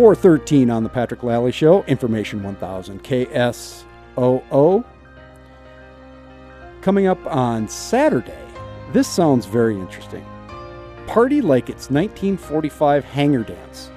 413 on the Patrick Lally Show, Information 1000 KSOO. Coming up on Saturday, this sounds very interesting. Party like it's 1945 hangar dance.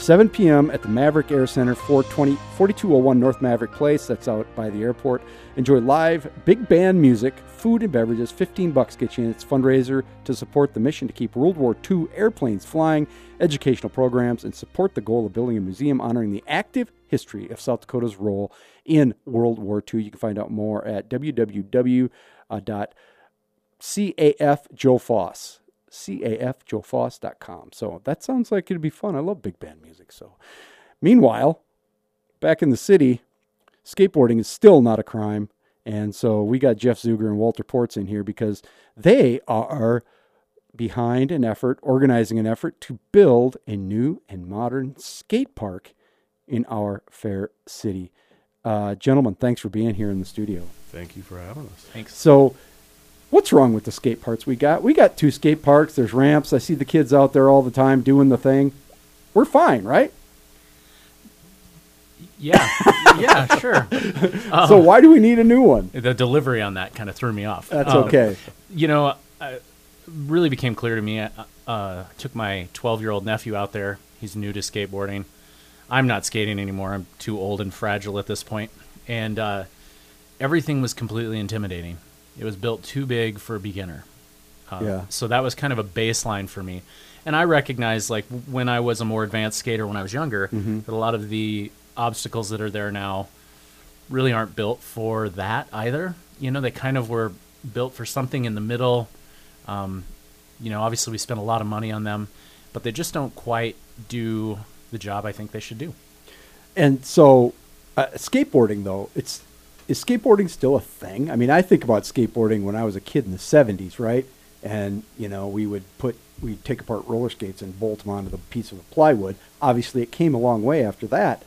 7 p.m. at the Maverick Air Center, 420, 4201 North Maverick Place. That's out by the airport. Enjoy live big band music, food and beverages. 15 bucks get you in. It's fundraiser to support the mission to keep World War II airplanes flying, educational programs, and support the goal of building a museum honoring the active history of South Dakota's role in World War II. You can find out more at www.cafjoefoss cafjoefoss.com. So that sounds like it'd be fun. I love big band music. So, meanwhile, back in the city, skateboarding is still not a crime. And so we got Jeff Zuger and Walter Ports in here because they are behind an effort, organizing an effort to build a new and modern skate park in our fair city. Uh, gentlemen, thanks for being here in the studio. Thank you for having us. Thanks. So, what's wrong with the skate parks we got? We got two skate parks. There's ramps. I see the kids out there all the time doing the thing. We're fine, right? Yeah, yeah, sure. Um, so why do we need a new one? the delivery on that kind of threw me off. That's Um, okay. You know, I, really became clear to me. I uh, took my 12 year old nephew out there. He's new to skateboarding. I'm not skating anymore. I'm too old and fragile at this point. And uh, everything was completely intimidating. It was built too big for a beginner. Uh, Yeah. So that was kind of a baseline for me. And I recognized, like, when I was a more advanced skater when I was younger, Mm-hmm. that a lot of the obstacles that are there now really aren't built for that either. You know, they kind of were built for something in the middle. Um, you know, obviously we spent a lot of money on them, but they just don't quite do the job I think they should do. And so, uh, skateboarding though, it's is skateboarding still a thing? I mean, I think about skateboarding when I was a kid in the '70s, right? And you know, we would put we'd take apart roller skates and bolt them onto the piece of plywood. Obviously, it came a long way after that.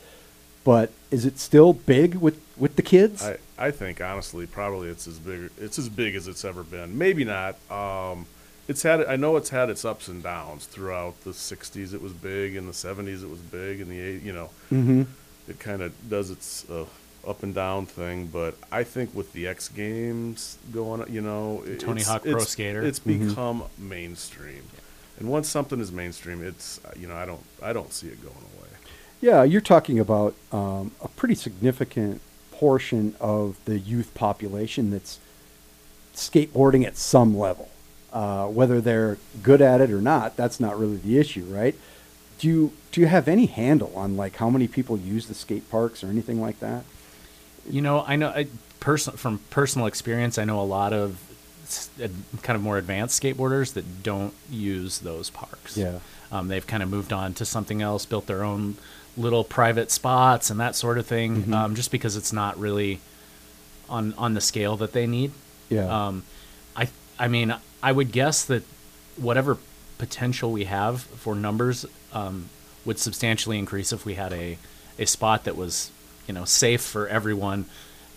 But is it still big with with the kids? I, I think honestly, probably it's as big it's as big as it's ever been. Maybe not. Um, it's had I know it's had its ups and downs throughout the '60s. It was big in the '70s. It was big in the eight. You know, mm-hmm. it kind of does its uh, up and down thing. But I think with the X Games going, on, you know, Tony it's- Hawk Pro it's- Skater. it's Mhm. become mainstream. And once something is mainstream, it's you know I don't I don't see it going away. Yeah, you're talking about um, a pretty significant portion of the youth population that's skateboarding at some level. Uh, whether they're good at it or not, that's not really the issue, right? Do you do you have any handle on like how many people use the skate parks or anything like that? You know, I know I, person from personal experience, I know a lot of kind of more advanced skateboarders that don't use those parks. Yeah. um, they've kind of moved on to something else, built their own little private spots and that sort of thing, Mhm. um, just because it's not really on on the scale that they need. Yeah. Um, I I mean, I would guess that whatever potential we have for numbers um, would substantially increase if we had a a spot that was you know safe for everyone,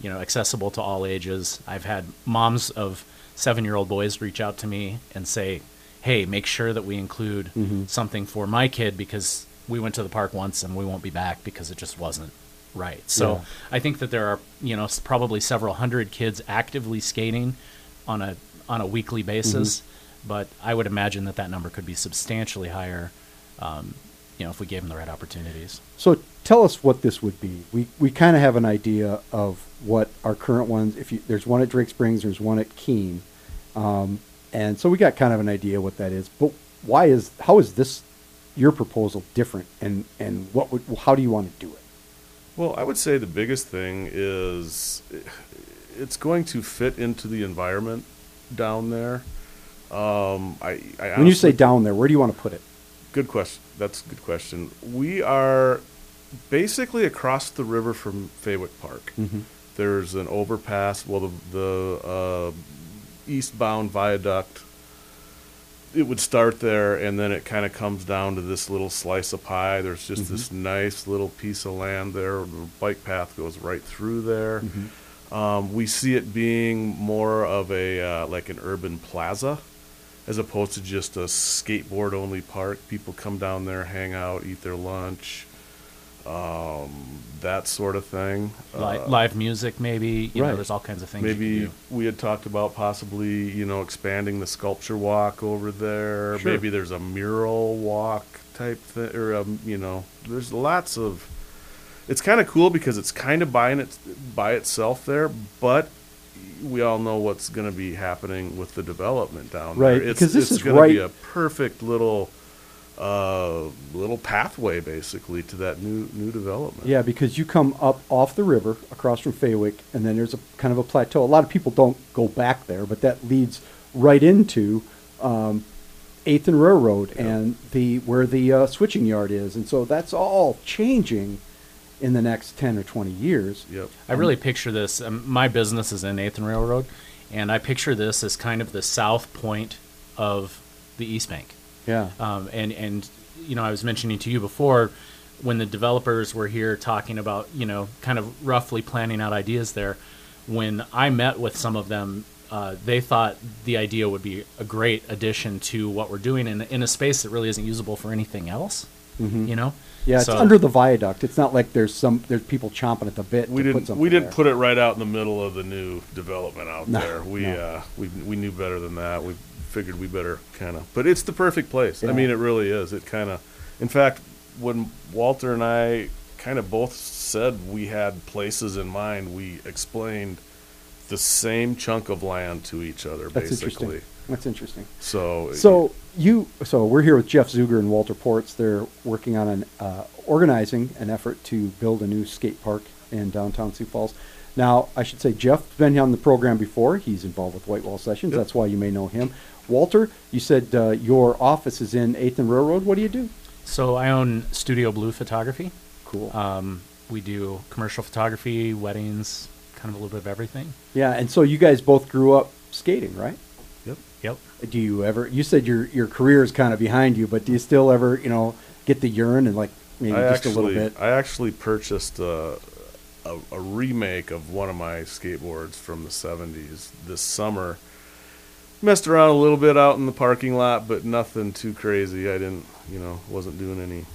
you know, accessible to all ages. I've had moms of seven year old boys reach out to me and say, "Hey, make sure that we include Mhm. something for my kid because we went to the park once and we won't be back because it just wasn't." Right. So Yeah. I think that there are, you know, probably several hundred kids actively skating on a on a weekly basis, but I would imagine that that number could be substantially higher, um, you know, if we gave them the right opportunities. So tell us what this would be. We we kind of have an idea of what our current ones. If you, there's one at Drake Springs, there's one at Kuehn, um, and so we got kind of an idea what that is. But why is how is this your proposal different, and and what would how do you want to do it? Well, I would say the biggest thing is it's going to fit into the environment down there. Um, I, I When you say down there, where do you want to put it? Good question. That's a good question. We are basically across the river from Fawick Park. Mm-hmm. There's an overpass. Well, the the uh, eastbound viaduct. It would start there, and then it kind of comes down to this little slice of pie. There's just Mm-hmm. this nice little piece of land there. The bike path goes right through there. Mm-hmm. Um, we see it being more of a uh, like an urban plaza, as opposed to just a skateboard only park. People come down there, hang out, eat their lunch, um, that sort of thing. Li- Uh, live music, maybe. You Right. know, there's all kinds of things. you can Maybe do. we had talked about possibly, you know, expanding the sculpture walk over there. Sure. Maybe there's a mural walk type thing, or um, you know, there's lots of. It's kind of cool because it's kind of by it by itself there, but we all know what's going to be happening with the development down Right, there. It's, because this it's is gonna be a perfect little, uh, little pathway basically to that new new development. Yeah, because you come up off the river across from Fawick, and then there's a kind of a plateau. A lot of people don't go back there, but that leads right into um, Eighth and Railroad Yeah. and the where the uh, switching yard is, and so that's all changing in the next ten or twenty years. Yep. I really picture this. Um, my business is in Eighth and Railroad, and I picture this as kind of the south point of the East Bank. Yeah, Um, and and you know, I was mentioning to you before when the developers were here talking about you know kind of roughly planning out ideas there. When I met with some of them, uh, they thought the idea would be a great addition to what we're doing in in a space that really isn't usable for anything else. You know. Yeah. It's So- under the viaduct. It's not like there's some there's people chomping at the bit. we to didn't we didn't there. put it right out in the middle of the new development out No, there. We no. uh we we knew better than that. We figured we better kind of. But it's the perfect place. Yeah. I mean, it really is. It kind of. In fact, when Walter and I kind of both said we had places in mind, we explained the same chunk of land to each other, That's basically. interesting. That's interesting. So So you, so we're here with Jeff Zuger and Walter Ports. They're working on an uh, organizing an effort to build a new skate park in downtown Sioux Falls. Now, I should say Jeff's been on the program before. He's involved with Whitewall Sessions. Yep. That's why you may know him. Walter, you said uh, your office is in Eighth and Railroad. What do you do? So I own Studio Blue Photography. Cool. Um, we do commercial photography, weddings, kind of a little bit of everything. yeah, and so you guys both grew up skating, right? Yep. Yep. Do you ever? You said your your career is kind of behind you, but do you still ever, you know, get the urine and like maybe I just actually, a little bit? I actually purchased a, a, a remake of one of my skateboards from the 70s this summer. Messed around a little bit out in the parking lot, but nothing too crazy. I didn't, you know, wasn't doing any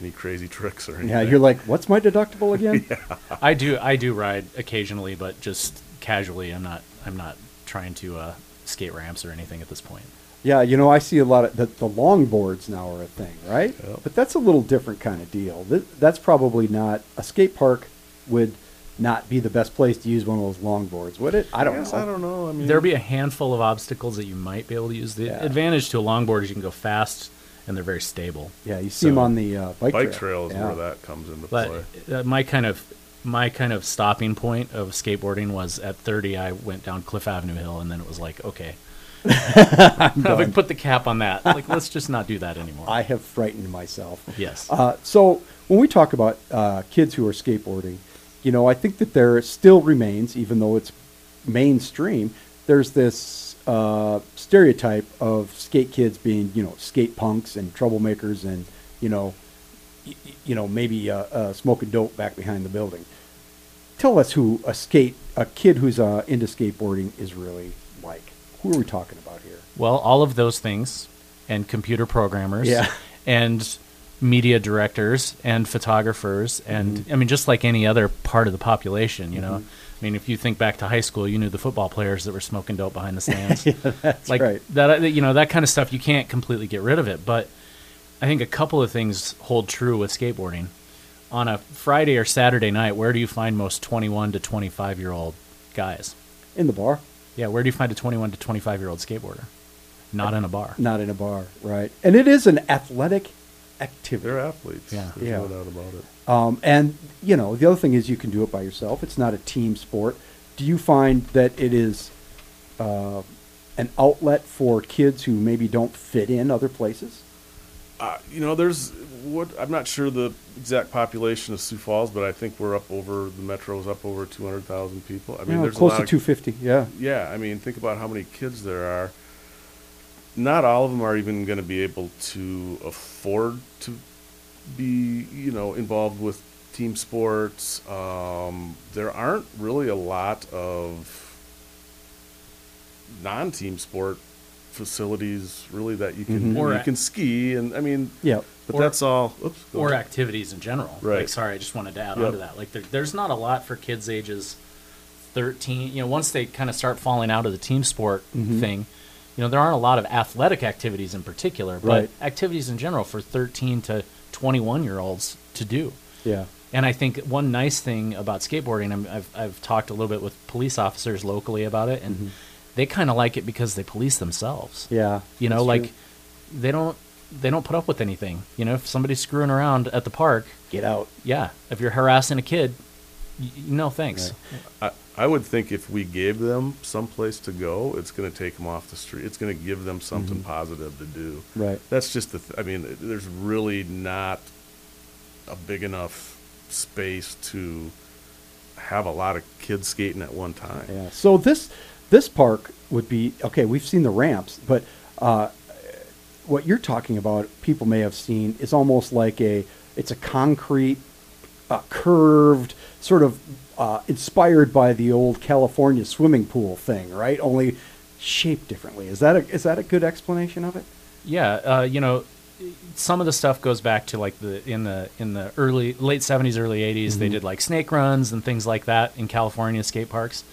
any crazy tricks or anything. Yeah, you're like, what's my deductible again? I do I do ride occasionally, but just casually. I'm not I'm not trying to uh, skate ramps or anything at this point. Yeah, you know, I see a lot of the, the longboards now are a thing, right? Yep. But that's a little different kind of deal. Th- that's probably not a skate park would not be the best place to use one of those longboards, would it? I don't Yes, know. I don't know. I mean, There'll be a handful of obstacles that you might be able to use. The Yeah. advantage to a longboard is you can go fast and they're very stable. Yeah, you see them on the uh, bike, bike trail. trail is Yeah. where that comes into But play. uh, my kind of my kind of stopping point of skateboarding was at 30. I went down Cliff Avenue Hill, and then it was like, okay, would put the cap on that. Like, let's just not do that anymore. I have frightened myself. yes. Uh, so when we talk about uh, kids who are skateboarding, you know, I think that there still remains, even though it's mainstream, there's this uh, stereotype of skate kids being, you know, skate punks and troublemakers, and you know, you know, maybe uh, uh, smoking dope back behind the building. Tell us who a skate a kid who's uh, into skateboarding is really like. Who are we talking about here? Well, all of those things, and computer programmers, Yeah. and media directors, and photographers, and Mm-hmm. I mean, just like any other part of the population, you know. I mean, if you think back to high school, you knew the football players that were smoking dope behind the stands. That's like right. that, uh, you know, that kind of stuff. You can't completely get rid of it, but I think a couple of things hold true with skateboarding. On a Friday or Saturday night, where do you find most 21 to 25 year old guys? In the bar. Yeah, where do you find a 21 to 25 year old skateboarder? Not in a bar. Not in a bar, right? And it is an athletic activity. They're athletes. Yeah. There's Yeah. no doubt about it. Um, and you know, the other thing is you can do it by yourself. It's not a team sport. Do you find that it is uh, an outlet for kids who maybe don't fit in other places? Uh, you know, there's what I'm not sure the exact population of Sioux Falls, but I think we're up over the metro is up over 200,000 people. I mean, Yeah, there's close a lot to of, 250. Yeah, Yeah, I mean, think about how many kids there are. Not all of them are even going to be able to afford to be, you know, involved with team sports. Um, there aren't really a lot of non-team sport facilities really that you can Or you a- can ski and I mean Yeah. but Or- that's all oops, go or ahead. activities in general. Right. Like, sorry, I just wanted to add Yep. on to that. Like, there, there's not a lot for kids ages 13. You know, once they kind of start falling out of the team sport Mm-hmm. thing, you know, there aren't a lot of athletic activities in particular, but Right. activities in general for 13 to 21 year olds to do. Yeah. And I think one nice thing about skateboarding, I'm, I've, I've talked a little bit with police officers locally about it, and they kind of like it because they police themselves. Mm-hmm. Yeah. You know, like true. they don't they don't put up with anything. You know, if somebody's screwing around at the park, get out. yeah, if you're harassing a kid, y- y- no thanks. I, I would think if we gave them some place to go, it's going to take them off the street. It's going to give them something positive to do. Right. That's just the. Th- I mean, there's really not a big enough space to have a lot of kids skating at one time. Yeah. So this this park would be okay. We've seen the ramps, but uh, what you're talking about, people may have seen, is almost like a it's a concrete, uh, curved, sort of uh, inspired by the old California swimming pool thing, right? Only shaped differently. Is that a is that a good explanation of it? Yeah, uh, you know, some of the stuff goes back to like the in the in the early late seventies, early 80s They did like snake runs and things like that in California skate parks.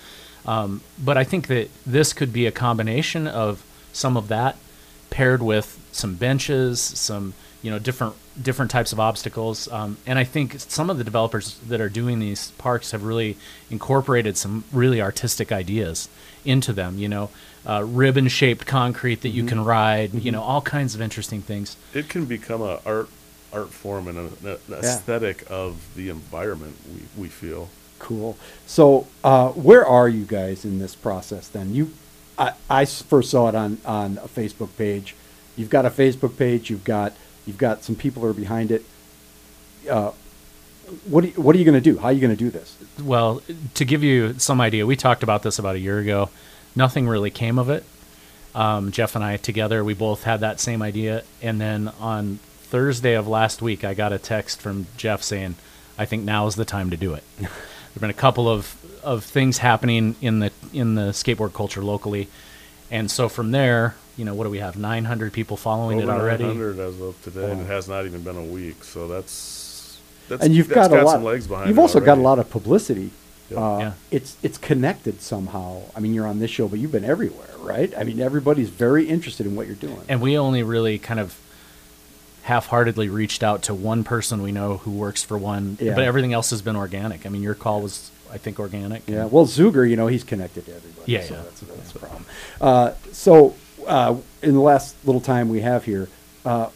Um, but I think that this could be a combination of some of that paired with some benches, some you know different different types of obstacles, um, and I think some of the developers that are doing these parks have really incorporated some really artistic ideas into them. You know, uh, ribbon shaped concrete that you can ride. You know, all kinds of interesting things. It can become a art art form and an, an aesthetic of the environment. We we feel. Cool. So, uh, where are you guys in this process then? You, I first saw it on, on a Facebook page. You've got a Facebook page. You've got you've got some people who are behind it. Uh, what are you, what are you going to do? How are you going to do this? Well, to give you some idea, we talked about this about a year ago. Nothing really came of it. Um, Jeff and I together, we both had that same idea. And then on Thursday of last week, I got a text from Jeff saying, "I think now is the time to do it." There've been a couple of, of things happening in the in the skateboard culture locally, and so from there, you know, what do we have? Nine hundred people following Over it already. 900 as of today, and it has not even been a week. So that's that's and you've that's got, a lot. some legs behind. you've it also got a lot of publicity. Yep. Uh, Yeah. It's it's connected somehow. I mean, you're on this show, but you've been everywhere, right? I mean, everybody's very interested in what you're doing. and we only really kind of half-heartedly reached out to one person we know who works for one Yeah. but everything else has been organic i mean your call was i think organic Yeah, well, Zuger, you know, he's connected to everybody. Yeah, so yeah. That's, that's the problem. Uh, so, uh, in the last little time we have here, uh,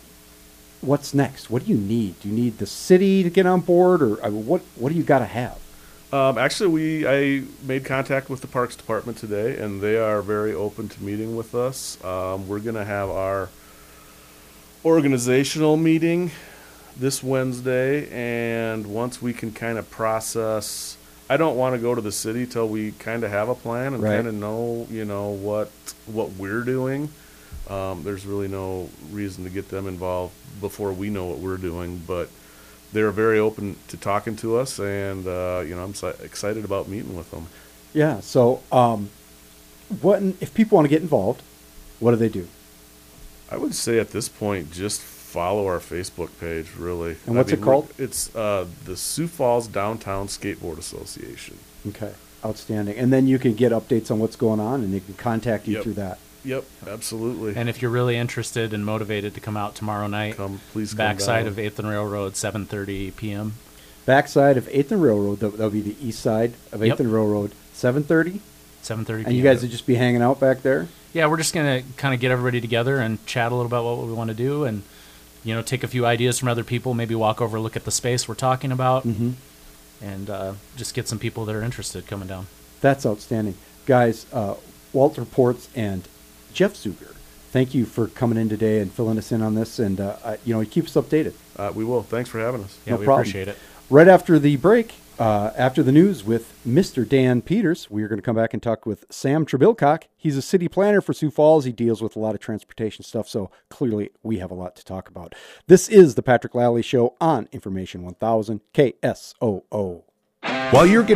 what's next? What do you need? Do you need the city to get on board, or I mean, what what do you got to have? Um, actually, we I made contact with the Parks Department today, and they are very open to meeting with us. Um, we're going to have our organizational meeting this Wednesday, and once we can kind of process, I don't want to go to the city till we kind of have a plan and Right. kind of know, you know, what what we're doing. Um, there's really no reason to get them involved before we know what we're doing, but they're very open to talking to us, and uh, you know, I'm si- excited about meeting with them. Yeah. So, um, what if people want to get involved? What do they do? I would say at this point, just follow our Facebook page, really. And I what's it called? It's uh, the Sioux Falls Downtown Skateboard Association. Okay, outstanding. And then you can get updates on what's going on, and they can contact you Yep. through that. Yep, absolutely. and if you're really interested and motivated to come out tomorrow night come, please come backside down. of 8th and railroad 7.30 p.m Backside of Eighth and Railroad, that- that'll be the east side of Eighth Yep. and Railroad, seven thirty. 7.30 And you guys would just be hanging out back there. Yeah we're just going to kind of get everybody together and chat a little about what we want to do and you know take a few ideas from other people maybe walk over look at the space we're talking about Mm-hmm. and uh, just get some people that are interested coming down That's outstanding. Guys, uh, Walter Ports and Jeff Zuger, thank you for coming in today and filling us in on this. And, uh, you know, keep us updated. Uh, we will. Thanks for having us. yeah No we problem. appreciate it Right after the break, uh, after the news with Mr. Dan Peters, we are going to come back and talk with Sam Trebilcock. He's a city planner for Sioux Falls. He deals with a lot of transportation stuff, so clearly we have a lot to talk about. This is the Patrick Lally Show on Information 1000 KSOO. While you're getting